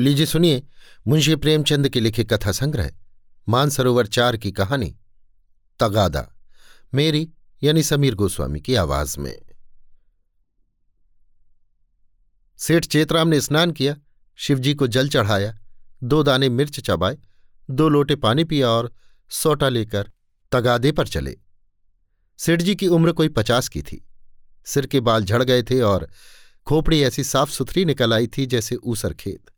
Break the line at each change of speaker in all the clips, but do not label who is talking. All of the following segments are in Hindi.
लीजिए सुनिए, मुंशी प्रेमचंद के लिखे कथा संग्रह, मानसरोवर चार की कहानी, तगादा, मेरी यानी समीर गोस्वामी की आवाज़ में। सेठ चेतराम ने स्नान किया, शिवजी को जल चढ़ाया, दो दाने मिर्च चबाए, दो लोटे पानी पिया और सोटा लेकर तगादे पर चले। सेठ जी की उम्र कोई पचास की थी। सिर के बाल झड़ गए थे और खोपड़ी ऐसी साफ़ सुथरी निकल आई थी जैसे ऊसर खेत।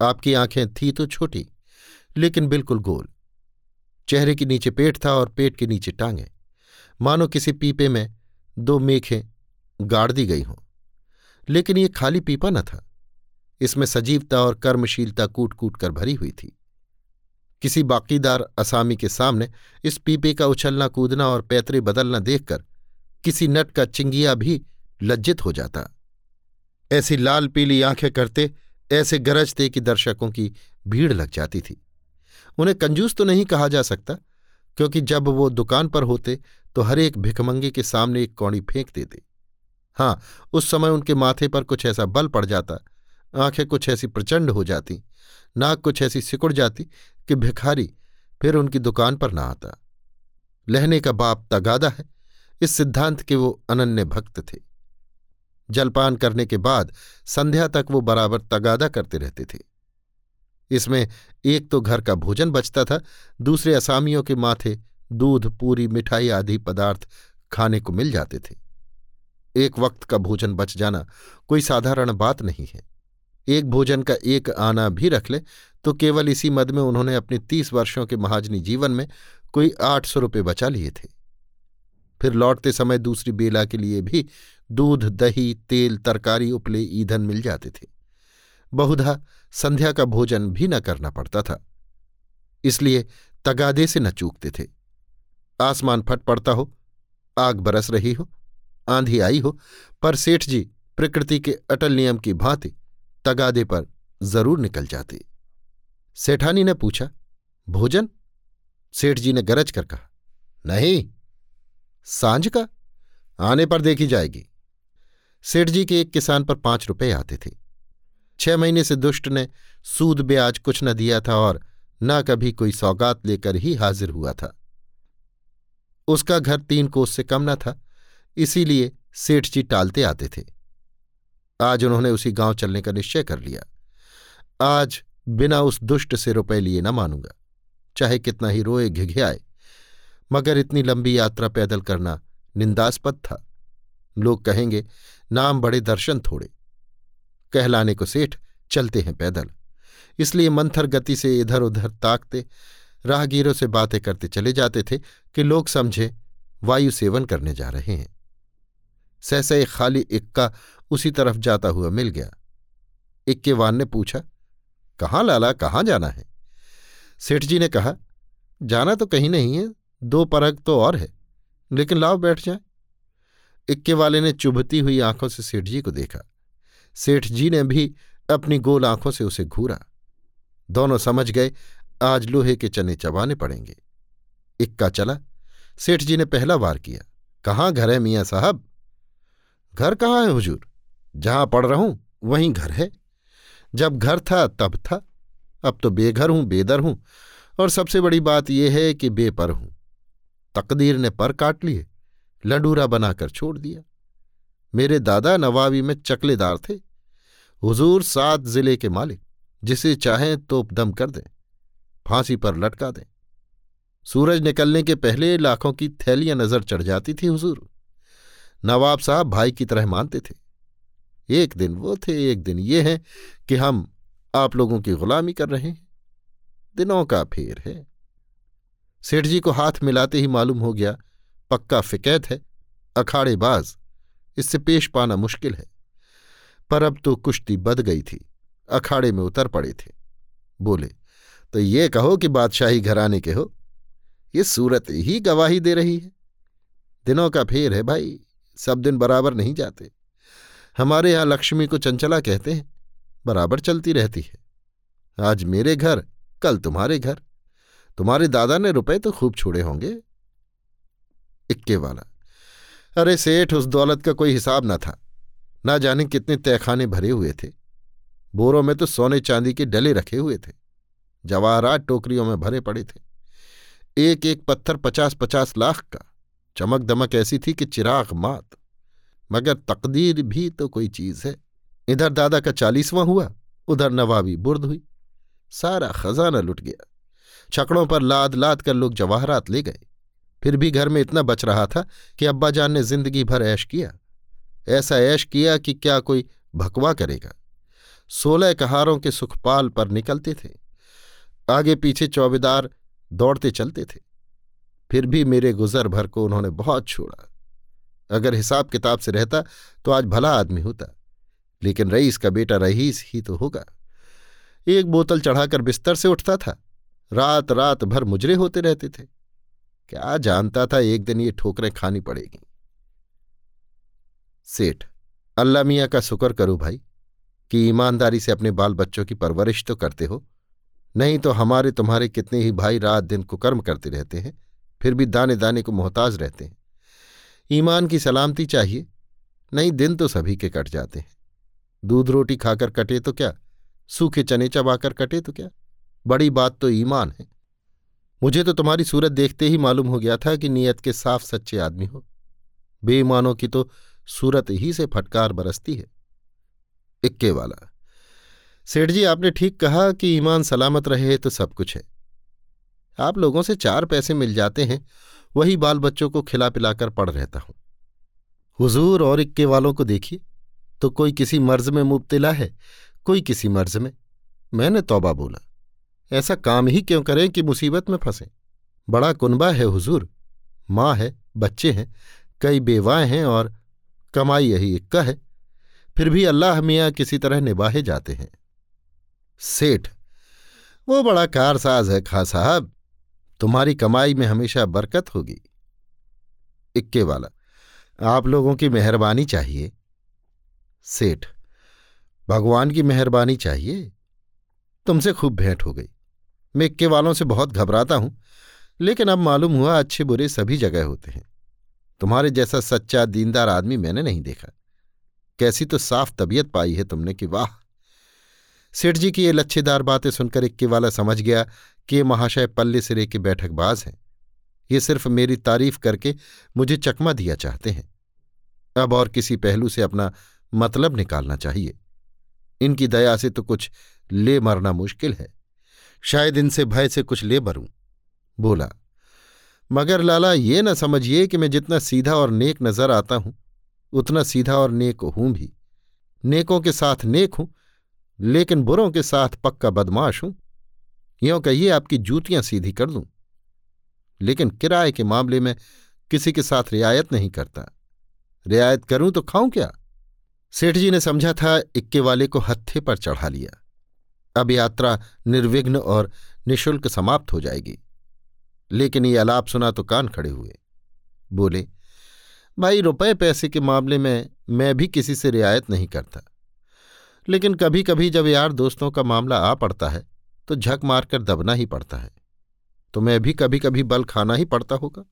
आपकी आँखें थी तो छोटी, लेकिन बिल्कुल गोल। चेहरे के नीचे पेट था और पेट के नीचे टांगे। मानो किसी पीपे में दो मेखें गाड़ दी गई हों, लेकिन ये खाली पीपा न था। इसमें सजीवता और कर्मशीलता कूट कूट कर भरी हुई थी। किसी बाकीदार असामी के सामने इस पीपे का उछलना कूदना और पैतरे बदलना देखकर किसी नट का चिंगिया भी लज्जित हो जाता। ऐसी लाल पीली आँखें करते ऐसे गरजते कि दर्शकों की भीड़ लग जाती थी। उन्हें कंजूस तो नहीं कहा जा सकता, क्योंकि जब वो दुकान पर होते तो हर एक भिकमंगे के सामने एक कौड़ी फेंक देते। हाँ उस समय उनके माथे पर कुछ ऐसा बल पड़ जाता, आँखें कुछ ऐसी प्रचंड हो जाती, नाक कुछ ऐसी सिकुड़ जाती कि भिखारी फिर उनकी दुकान पर ना आता। लहने का बाप तगादा है, इस सिद्धांत के वो अनन्य भक्त थे। जलपान करने के बाद संध्या तक वो बराबर तगादा करते रहते थे। इसमें एक तो घर का भोजन बचता था, दूसरे असामियों के माथे दूध, पूरी, मिठाई आदि पदार्थ खाने को मिल जाते थे। एक वक्त का भोजन बच जाना कोई साधारण बात नहीं है। एक भोजन का एक आना भी रख ले तो केवल इसी मद में उन्होंने अपने तीस वर्षों के महाजनी जीवन में कोई आठ सौ रुपये बचा लिए थे। फिर लौटते समय दूसरी बेला के लिए भी दूध, दही, तेल, तरकारी उपले ईंधन मिल जाते थे। बहुधा संध्या का भोजन भी न करना पड़ता था। इसलिए तगादे से न चूकते थे। आसमान फट पड़ता हो, आग बरस रही हो, आंधी आई हो, पर सेठ जी प्रकृति के अटल नियम की भांति तगादे पर ज़रूर निकल जाते। सेठानी ने पूछा, भोजन? सेठ जी ने गरज कर कहा, नहीं, साँझ का? आने पर देखी जाएगी। सेठ जी के एक किसान पर पाँच रुपए आते थे। छह महीने से दुष्ट ने सूद ब्याज कुछ न दिया था और न कभी कोई सौगात लेकर ही हाजिर हुआ था। उसका घर तीन कोस से कम न था, इसीलिए सेठ जी टालते आते थे। आज उन्होंने उसी गाँव चलने का निश्चय कर लिया। आज बिना उस दुष्ट से रुपए लिए न मानूँगा, चाहे कितना ही रोए घिघियाए, मगर इतनी लंबी यात्रा पैदल करना निंदास्पद था। लोग कहेंगे, नाम बड़े दर्शन थोड़े। कहलाने को सेठ चलते हैं पैदल। इसलिए मंथर गति से इधर उधर ताकते, राहगीरों से बातें करते चले जाते थे कि लोग समझे, वायु सेवन करने जा रहे हैं। सहसा एक खाली इक्का उसी तरफ़ जाता हुआ मिल गया। इक्केवान ने पूछा, कहाँ लाला, कहाँ जाना है? सेठ जी ने कहा, जाना तो कहीं नहीं है, दो परग तो और है, लेकिन लाओ बैठ जाए। इक्के वाले ने चुभती हुई आँखों से सेठ जी को देखा। सेठ जी ने भी अपनी गोल आँखों से उसे घूरा। दोनों समझ गए, आज लोहे के चने चबाने पड़ेंगे। इक्का चला। सेठ जी ने पहला वार किया। कहाँ घर है मियाँ साहब? घर कहाँ है हुजूर? जहाँ पढ़ रहा हूँ, वहीं घर है। जब घर था, तब था। अब तो बेघर हूँ, बेदर हूँ, और सबसे बड़ी बात यह है कि बेपर हूँ। तकदीर ने पर काट लिए। लडूरा बनाकर छोड़ दिया। मेरे दादा नवाबी में चकलेदार थे। हुजूर सात ज़िले के मालिक, जिसे चाहें तो दम कर दें, फांसी पर लटका दें। सूरज निकलने के पहले लाखों की थैलियाँ नज़र चढ़ जाती थी हुजूर। नवाब साहब भाई की तरह मानते थे। एक दिन वो थे, एक दिन ये हैं कि हम आप लोगों की गुलामी कर रहे हैं। दिनों का फेर है। सेठ जी को हाथ मिलाते ही मालूम हो गया पक्का फिकैत है, अखाड़ेबाज, इससे पेश पाना मुश्किल है। पर अब तो कुश्ती बद गई थी, अखाड़े में उतर पड़े थे। बोले तो ये कहो कि बादशाही घराने के हो, ये सूरत ही गवाही दे रही है। दिनों का फेर है भाई, सब दिन बराबर नहीं जाते। हमारे यहाँ लक्ष्मी को चंचला कहते हैं, बराबर चलती रहती है। आज मेरे घर, कल तुम्हारे घर। तुम्हारे दादा ने रुपए तो खूब छोड़े होंगे इक्के वाला। अरे सेठ, उस दौलत का कोई हिसाब न था। ना जाने कितने तहखाने भरे हुए थे। बोरों में तो सोने चांदी के डले रखे हुए थे। जवाहरात टोकरियों में भरे पड़े थे। एक एक पत्थर पचास पचास लाख का। चमक दमक ऐसी थी कि चिराग मात। मगर तकदीर भी तो कोई चीज़ है। इधर दादा का चालीसवां हुआ, उधर नवाबी बुर्द हुई। सारा खजाना लुट गया। छकड़ों पर लाद लाद कर लोग जवाहरात ले गए। फिर भी घर में इतना बच रहा था कि अब्बाजान ने ज़िंदगी भर ऐश किया। ऐसा ऐश किया कि क्या कोई भकवा करेगा। सोलह कहारों के सुखपाल पर निकलते थे। आगे पीछे चौबेदार दौड़ते चलते थे। फिर भी मेरे गुजर भर को उन्होंने बहुत छोड़ा। अगर हिसाब किताब से रहता तो आज भला आदमी होता। लेकिन रईस का बेटा रईस ही तो होगा। एक बोतल चढ़ाकर बिस्तर से उठता था। रात रात भर मुजरे होते रहते थे। क्या जानता था एक दिन ये ठोकरें खानी पड़ेगी? सेठ, अल्लाह मियाँ का शुक्र करो भाई, कि ईमानदारी से अपने बाल बच्चों की परवरिश तो करते हो। नहीं तो हमारे तुम्हारे कितने ही भाई रात दिन कुकर्म करते रहते हैं, फिर भी दाने दाने को मोहताज रहते हैं। ईमान की सलामती चाहिए, नहीं दिन तो सभी के कट जाते हैं। दूध रोटी खाकर कटे तो क्या? सूखे चने चबाकर कटे तो क्या? बड़ी बात तो ईमान है। मुझे तो तुम्हारी सूरत देखते ही मालूम हो गया था कि नीयत के साफ़ सच्चे आदमी हो। बेईमानों की तो सूरत ही से फटकार बरसती है। इक्के वाला, सेठ जी, आपने ठीक कहा कि ईमान सलामत रहे तो सब कुछ है। आप लोगों से चार पैसे मिल जाते हैं, वही बाल बच्चों को खिला पिलाकर पड़ रहता हूँ। हुजूर और इक्के वालों को देखिए तो कोई किसी मर्ज में मुबतला है, कोई किसी मर्ज में। मैंने तौबा बोला। ऐसा काम ही क्यों करें कि मुसीबत में फंसे? बड़ा कुनबा है हुजूर। माँ है, बच्चे हैं, कई बेवाएँ हैं और कमाई यही इक्का है। फिर भी अल्लाह मियाँ किसी तरह निभाए जाते हैं। सेठ, वो बड़ा कारसाज है खा साहब। तुम्हारी कमाई में हमेशा बरकत होगी। इक्के वाला, आप लोगों की मेहरबानी चाहिए। सेठ, भगवान की मेहरबानी चाहिए? तुमसे खूब भेंट हो गई। मैं इक्के वालों से बहुत घबराता हूँ, लेकिन अब मालूम हुआ अच्छे बुरे सभी जगह होते हैं। तुम्हारे जैसा सच्चा, दीनदार आदमी मैंने नहीं देखा। कैसी तो साफ़ तबीयत पाई है तुमने कि वाह! सेठ जी की ये लच्छेदार बातें सुनकर इक्के वाला समझ गया कि ये महाशय पल्ले सिरे के बैठकबाज हैं। ये सिर्फ़ मेरी तारीफ़ करके मुझे चकमा दिया चाहते हैं। अब और किसी पहलू से अपना मतलब निकालना चाहिए। इनकी दया से तो कुछ ले मरना मुश्किल है। शायद इनसे भय से कुछ ले मरूं बोला, मगर लाला ये न समझिए कि मैं जितना सीधा और नेक नज़र आता हूँ, उतना सीधा और नेक हूँ भी। नेकों के साथ नेक हूँ, लेकिन बुरों के साथ पक्का बदमाश हूँ। यों कहिए आपकी जूतियाँ सीधी कर दूँ। लेकिन किराए के मामले में किसी के साथ रियायत नहीं करता। रियायत करूँ तो खाऊं क्या? सेठ जी ने समझा था, इक्के वाले को हत्थे पर चढ़ा लिया। अब यात्रा निर्विघ्न और निशुल्क समाप्त हो जाएगी। लेकिन ये अलाप सुना तो कान खड़े हुए। बोले, भाई, रुपए पैसे के मामले में मैं भी किसी से रियायत नहीं करता। लेकिन कभी कभी जब यार दोस्तों का मामला आ पड़ता है तो झक मारकर दबना ही पड़ता है। तो मैं भी कभी कभी बल खाना ही पड़ता होगा।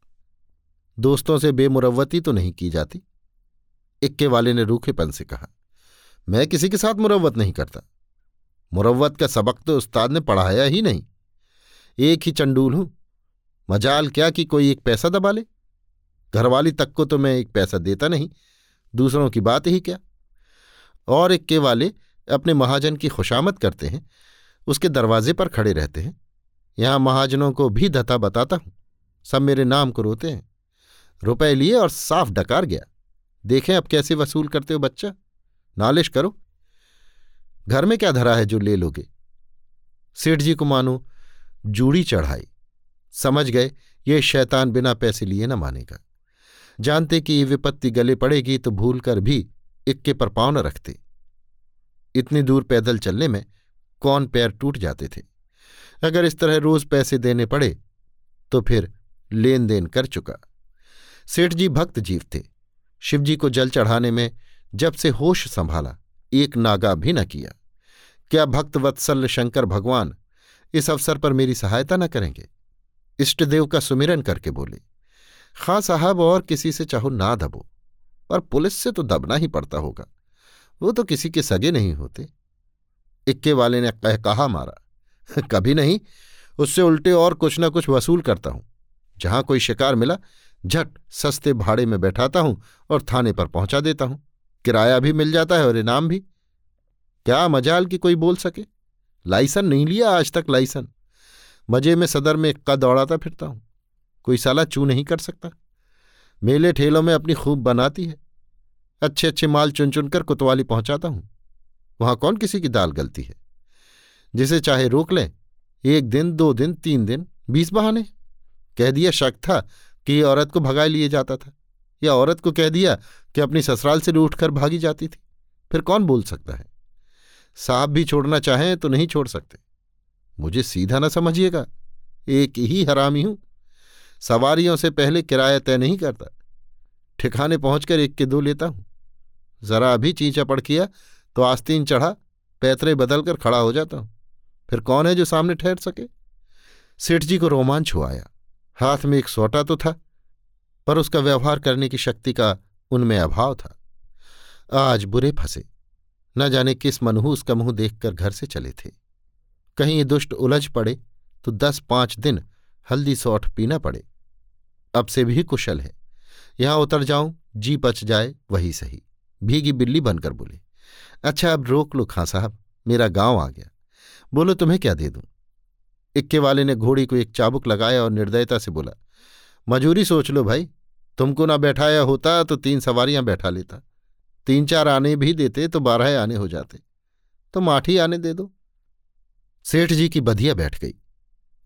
दोस्तों से बेमुरवती तो नहीं की जाती? इक्के वाले ने रूखेपन से कहा, मैं किसी के साथ मुरवत नहीं करता। मुरवत का सबक तो उस्ताद ने पढ़ाया ही नहीं। एक ही चंडूल हूँ। मजाल क्या कि कोई एक पैसा दबा ले? घरवाली तक को तो मैं एक पैसा देता नहीं। दूसरों की बात ही क्या? और इक्के वाले अपने महाजन की खुशामद करते हैं। उसके दरवाजे पर खड़े रहते हैं। यहाँ महाजनों को भी धता बताता हूँ। सब मेरे नाम को रोते हैं। रुपए लिए और साफ़ डकार गया। देखें अब कैसे वसूल करते हो बच्चा। नालिश करो। घर में क्या धरा है जो ले लोगे? सेठ जी को मानो, जूड़ी चढ़ाई। समझ गए, ये शैतान बिना पैसे लिए न मानेगा। जानते कि ये विपत्ति गले पड़ेगी तो भूल कर भी इक्के पर पाँव न रखते। इतनी दूर पैदल चलने में कौन पैर टूट जाते थे? अगर इस तरह रोज पैसे देने पड़े तो फिर लेन देन कर चुका। सेठ जी भक्त जीव थे। शिवजी को जल चढ़ाने में जब से होश संभाला एक नागा भी न किया। क्या भक्त वत्सल शंकर भगवान इस अवसर पर मेरी सहायता न करेंगे? इष्टदेव का सुमिरन करके बोले, खां साहब, और किसी से चाहो ना दबो, पर पुलिस से तो दबना ही पड़ता होगा। वो तो किसी के सगे नहीं होते। इक्के वाले ने कह कहा मारा कभी नहीं, उससे उल्टे और कुछ ना कुछ वसूल करता हूँ। जहाँ कोई शिकार मिला, झट सस्ते भाड़े में बैठाता हूँ और थाने पर पहुँचा देता हूँ। किराया भी मिल जाता है और इनाम भी। क्या मजाल की कोई बोल सके? लाइसन नहीं लिया आज तक लाइसन मज़े में सदर में इक्का दौड़ाता फिरता हूँ। कोई साला चू नहीं कर सकता। मेले ठेलों में अपनी खूब बनाती है। अच्छे अच्छे माल चुन चुनकर कुतवाली पहुंचाता हूँ। वहाँ कौन किसी की दाल गलती है? जिसे चाहे रोक लें। एक दिन, दो दिन, तीन दिन, बीस बहाने। कह दिया शक था कि औरत को भगा लिए जाता था। या औरत को कह दिया कि अपनी ससुराल से उठकर भागी जाती थी। फिर कौन बोल सकता है? साहब भी छोड़ना चाहें तो नहीं छोड़ सकते। मुझे सीधा ना समझिएगा। एक ही हरामी हूँ। सवारियों से पहले किराया तय नहीं करता। ठिकाने पहुंचकर एक के दो लेता हूँ। जरा अभी चींचा पड़ किया तो आस्तीन चढ़ा, पैतरे बदलकर खड़ा हो जाता हूँ। फिर कौन है जो सामने ठहर सके? सेठ जी को रोमांच हो आया। हाथ में एक सोटा तो था, पर उसका व्यवहार करने की शक्ति का उनमें अभाव था। आज बुरे फंसे। न जाने किस मनहूस का मुँह देखकर घर से चले थे। कहीं ये दुष्ट उलझ पड़े तो दस पाँच दिन हल्दी सौठ पीना पड़े। अब से भी कुशल है। यहाँ उतर जाऊँ, जी पच जाए, वही सही। भीगी बिल्ली बनकर बोले अच्छा अब रोक लो खां साहब, मेरा गाँव आ गया। बोलो, तुम्हें क्या दे दूँ? इक्के वाले ने घोड़ी को एक चाबुक लगाया और निर्दयता से बोला, मजूरी सोच लो भाई तुमको ना बैठाया होता तो तीन सवारियाँ बैठा लेता। तीन चार आने भी देते तो बारह आने हो जाते। तो माठी आने दे दो। सेठ जी की बधिया बैठ गई।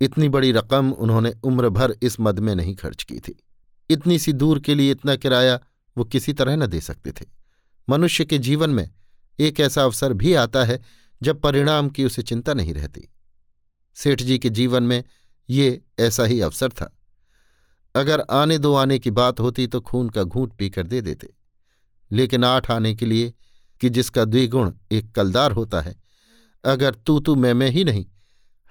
इतनी बड़ी रकम उन्होंने उम्र भर इस मद में नहीं खर्च की थी। इतनी सी दूर के लिए इतना किराया वो किसी तरह न दे सकते थे। मनुष्य के जीवन में एक ऐसा अवसर भी आता है जब परिणाम की उसे चिंता नहीं रहती। सेठ जी के जीवन में ये ऐसा ही अवसर था। अगर आने दो आने की बात होती तो खून का घूंट पीकर दे देते। लेकिन आठ आने के लिए कि जिसका द्विगुण एक कलदार होता है, अगर तू तू मैं मैं ही नहीं,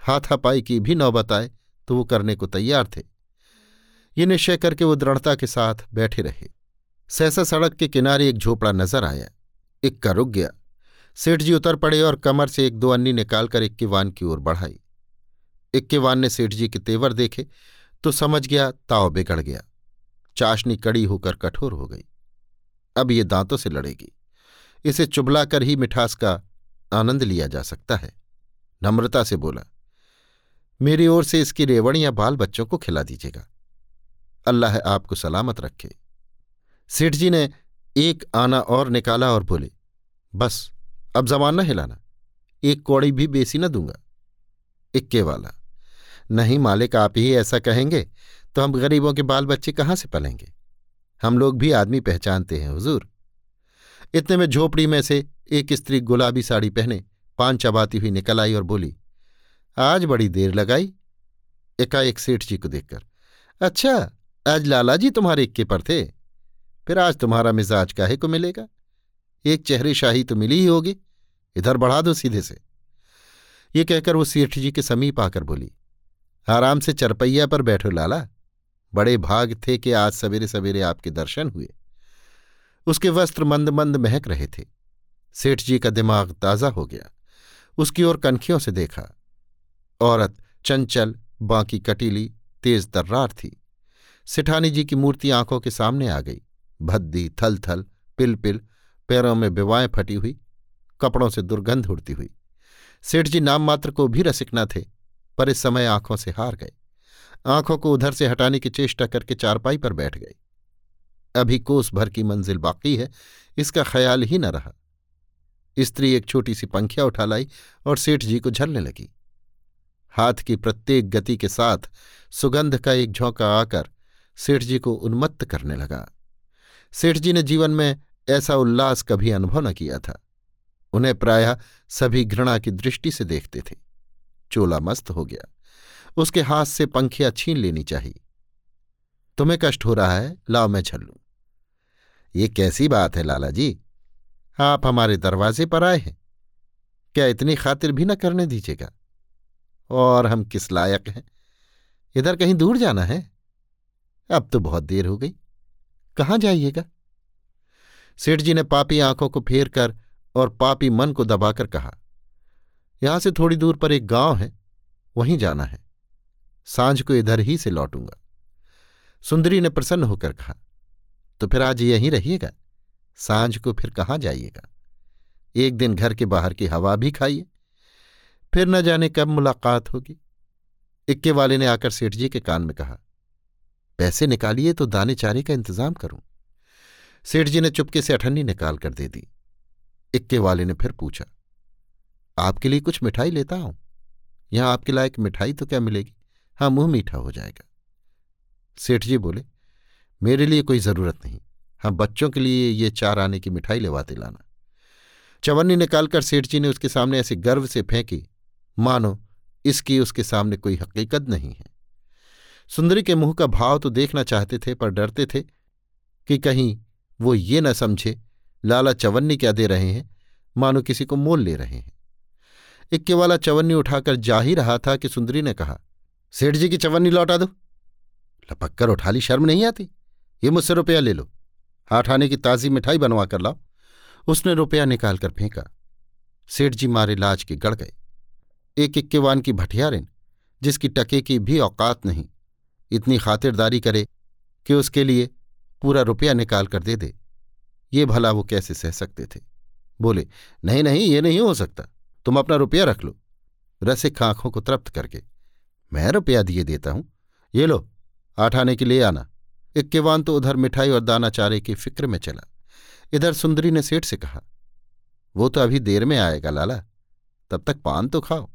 हाथापाई की भी नौबत आए तो वो करने को तैयार थे। ये निश्चय करके वो दृढ़ता के साथ बैठे रहे। सहसा सड़क के किनारे एक झोपड़ा नज़र आया। इक्का रुक गया। सेठ जी उतर पड़े और कमर से एक दो अन्नी निकालकर इक्कीवान की ओर बढ़ाई। इक्कीवान ने सेठ जी के तेवर देखे तो समझ गया, ताव बिगड़ गया। चाशनी कड़ी होकर कठोर हो गई। अब ये दांतों से लड़ेगी। इसे चुबला कर ही मिठास का आनंद लिया जा सकता है। नम्रता से बोला, मेरी ओर से इसकी रेवड़ियाँ बाल बच्चों को खिला दीजिएगा। अल्लाह आपको सलामत रखे। सेठ जी ने एक आना और निकाला और बोले, बस, अब जमाना हिलाना। एक कौड़ी भी बेसी न दूँगा। इक्के वाला। नहीं मालिक, आप ही ऐसा कहेंगे तो हम गरीबों के बाल बच्चे कहाँ से पलेंगे? हम लोग भी आदमी पहचानते हैं, हुजूर। इतने में झोपड़ी में से एक स्त्री गुलाबी साड़ी पहने पान चबाती हुई निकल आई और बोली, आज बड़ी देर लगाई? एकाएक सेठ जी को देखकर अच्छा आज लाला जी तुम्हारे इक्के पर थे, फिर आज तुम्हारा मिजाज काहे को मिलेगा? एक चेहरे शाही तो मिली ही होगी, इधर बढ़ा दो सीधे से। ये कहकर वो सेठ जी के समीप आकर बोली आराम से चरपैया पर बैठो, लाला। बड़े भाग थे कि आज सवेरे सवेरे आपके दर्शन हुए। उसके वस्त्र मंद मंद महक रहे थे। सेठ जी का दिमाग ताज़ा हो गया। उसकी ओर कनखियों से देखा। औरत चंचल, बाकी कटीली, तेज तर्रार थी। सिठानी जी की मूर्ति आँखों के सामने आ गई। भद्दी थल थल पिल पिल पैरों में बिवाएँ फटी हुई, कपड़ों से दुर्गंध उड़ती हुई। सेठ जी नाम मात्र को भी रसिक न थे। पर इस समय आँखों से हार गए। आँखों को उधर से हटाने की चेष्टा करके चारपाई पर बैठ गई। अभी कोस भर की मंजिल बाकी है, इसका ख्याल ही न रहा। स्त्री एक छोटी सी पंखिया उठा लाई और सेठ जी को झलने लगी। हाथ की प्रत्येक गति के साथ सुगंध का एक झोंका आकर सेठ जी को उन्मत्त करने लगा। सेठ जी ने जीवन में ऐसा उल्लास कभी अनुभव न किया था। उन्हें प्रायः सभी घृणा की दृष्टि से देखते थे। चोला मस्त हो गया। उसके हाथ से पंखिया छीन लेनी चाहिए। तुम्हें कष्ट हो रहा है? लाओ मैं झल्लू ये कैसी बात है लाला जी आप हमारे दरवाजे पर आए हैं। क्या इतनी खातिर भी न करने दीजिएगा? और हम किस लायक हैं? इधर कहीं दूर जाना है? अब तो बहुत देर हो गई। कहाँ जाइएगा? सेठ जी ने पापी आँखों को फेर कर और पापी मन को दबाकर कहा यहाँ से थोड़ी दूर पर एक गाँव है, वहीं जाना है। साँझ को इधर ही से लौटूँगा। सुंदरी ने प्रसन्न होकर कहा तो फिर आज यहीं रहिएगा? साँझ को फिर कहाँ जाइएगा? एक दिन घर के बाहर की हवा भी खाइए। फिर न जाने कब मुलाकात होगी। इक्के वाले ने आकर सेठ जी के कान में कहा, पैसे निकालिए तो दाने चारे का इंतज़ाम करूँ। सेठ जी ने चुपके से अठन्नी निकाल कर दे दी। इक्के वाले ने फिर पूछा आपके लिए कुछ मिठाई लेता हूँ। यहाँ आपके लायक मिठाई तो क्या मिलेगी? हाँ मुँह मीठा हो जाएगा। सेठ जी बोले, मेरे लिए कोई ज़रूरत नहीं। हाँ बच्चों के लिए ये चार आने की मिठाई लेवाते लाना। चवन्नी निकालकर सेठ जी ने उसके सामने ऐसे गर्व से फेंकी, मानो इसकी उसके सामने कोई हकीकत नहीं है। सुंदरी के मुँह का भाव तो देखना चाहते थे, पर डरते थे कि कहीं वो ये न समझे, लाला चवन्नी क्या दे रहे हैं? मानो किसी को मोल ले रहे हैं। इक्के वाला चवन्नी उठाकर जा ही रहा था कि सुंदरी ने कहा, सेठ जी की चवन्नी लौटा दो। लपक कर उठा ली शर्म नहीं आती? ये मुझसे रुपया ले लो। हाथ आने की ताज़ी मिठाई बनवा कर लाओ। उसने रुपया निकालकर फेंका। सेठ जी मारे लाज के गड़ गए। एक इक्केवान की भटियारिन जिसकी टके की भी औकात नहीं, इतनी खातिरदारी करे कि उसके लिए पूरा रुपया निकाल कर दे दे। ये भला वो कैसे सह सकते थे? बोले, नहीं नहीं, ये नहीं हो सकता। तुम अपना रुपया रख लो। रसिक आँखों को तृप्त करके। मैं रुपया दिए देता हूँ। ये लो, आठ आने के लिए आना। इक्केवान तो उधर मिठाई और दाना चारे की फ़िक्र में चला। इधर सुंदरी ने सेठ से कहा, वो तो अभी देर में आएगा, लाला। तब तक पान तो खाओ।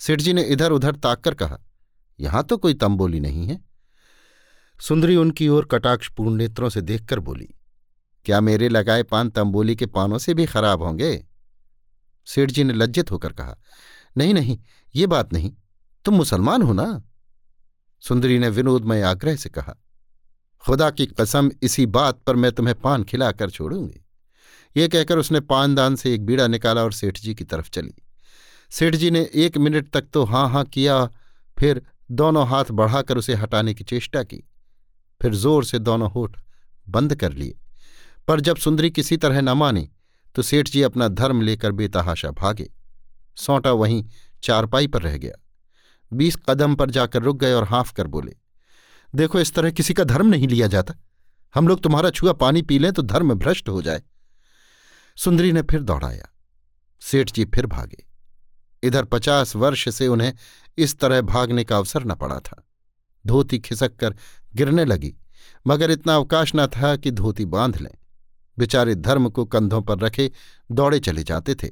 सेठ जी ने इधर उधर ताक कर कहा, यहाँ तो कोई तंबोली नहीं है। सुंदरी उनकी ओर कटाक्षपूर्ण नेत्रों से देखकर बोली, क्या मेरे लगाए पान तंबोली के पानों से भी खराब होंगे? सेठ जी ने लज्जित होकर कहा, नहीं नहीं, ये बात नहीं, तुम मुसलमान हो ना? सुंदरी ने विनोदमय आग्रह से कहा, खुदा की कसम, इसी बात पर मैं तुम्हें पान खिलाकर छोड़ूँगी। ये कहकर उसने पानदान से एक बीड़ा निकाला और सेठ जी की तरफ़ चली। सेठ जी ने एक मिनट तक तो हाँ हाँ किया, फिर दोनों हाथ बढ़ाकर उसे हटाने की चेष्टा की, फिर ज़ोर से दोनों होठ बंद कर लिए। पर जब सुंदरी किसी तरह न मानी तो सेठ जी अपना धर्म लेकर बेतहाशा भागे। सौंटा वहीं चारपाई पर रह गया। बीस कदम पर जाकर रुक गए और हाँफ कर बोले, देखो, इस तरह किसी का धर्म नहीं लिया जाता। हम लोग तुम्हारा छुआ पानी पी लें तो धर्म भ्रष्ट हो जाए। सुंदरी ने फिर दौड़ाया। सेठ जी फिर भागे। इधर पचास वर्ष से उन्हें इस तरह भागने का अवसर न पड़ा था। धोती खिसक कर गिरने लगी, मगर इतना अवकाश न था कि धोती बाँध लें। बेचारे धर्म को कंधों पर रखे दौड़े चले जाते थे।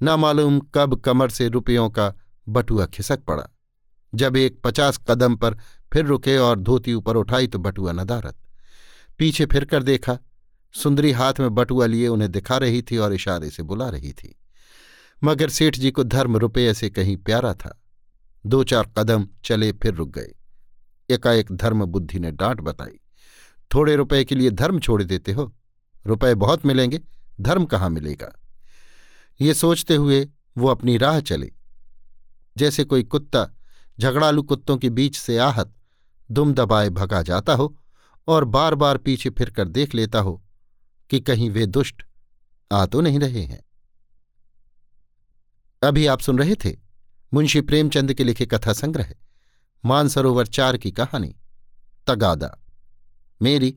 न मालूम कब कमर से रुपयों का बटुआ खिसक पड़ा। जब एक पचास कदम पर फिर रुके और धोती ऊपर उठाई तो बटुआ नदारत पीछे फिर कर देखा, सुंदरी हाथ में बटुआ लिए उन्हें दिखा रही थी और इशारे से बुला रही थी। मगर सेठ जी को धर्म रुपये से कहीं प्यारा था। दो चार कदम चले फिर रुक गए। एकाएक धर्म बुद्धि ने डांट बताई, थोड़े रुपए के लिए धर्म छोड़ देते हो? रुपए बहुत मिलेंगे, धर्म कहाँ मिलेगा? ये सोचते हुए वो अपनी राह चले। जैसे कोई कुत्ता झगड़ालू कुत्तों के बीच से आहत, दुम दबाए भगा जाता हो और बार बार पीछे फिरकर देख लेता हो कि कहीं वे दुष्ट आ तो नहीं रहे हैं। अभी आप सुन रहे थे मुंशी प्रेमचंद के लिखे कथा संग्रह, मानसरोवर चार की कहानी, तगादा, मेरी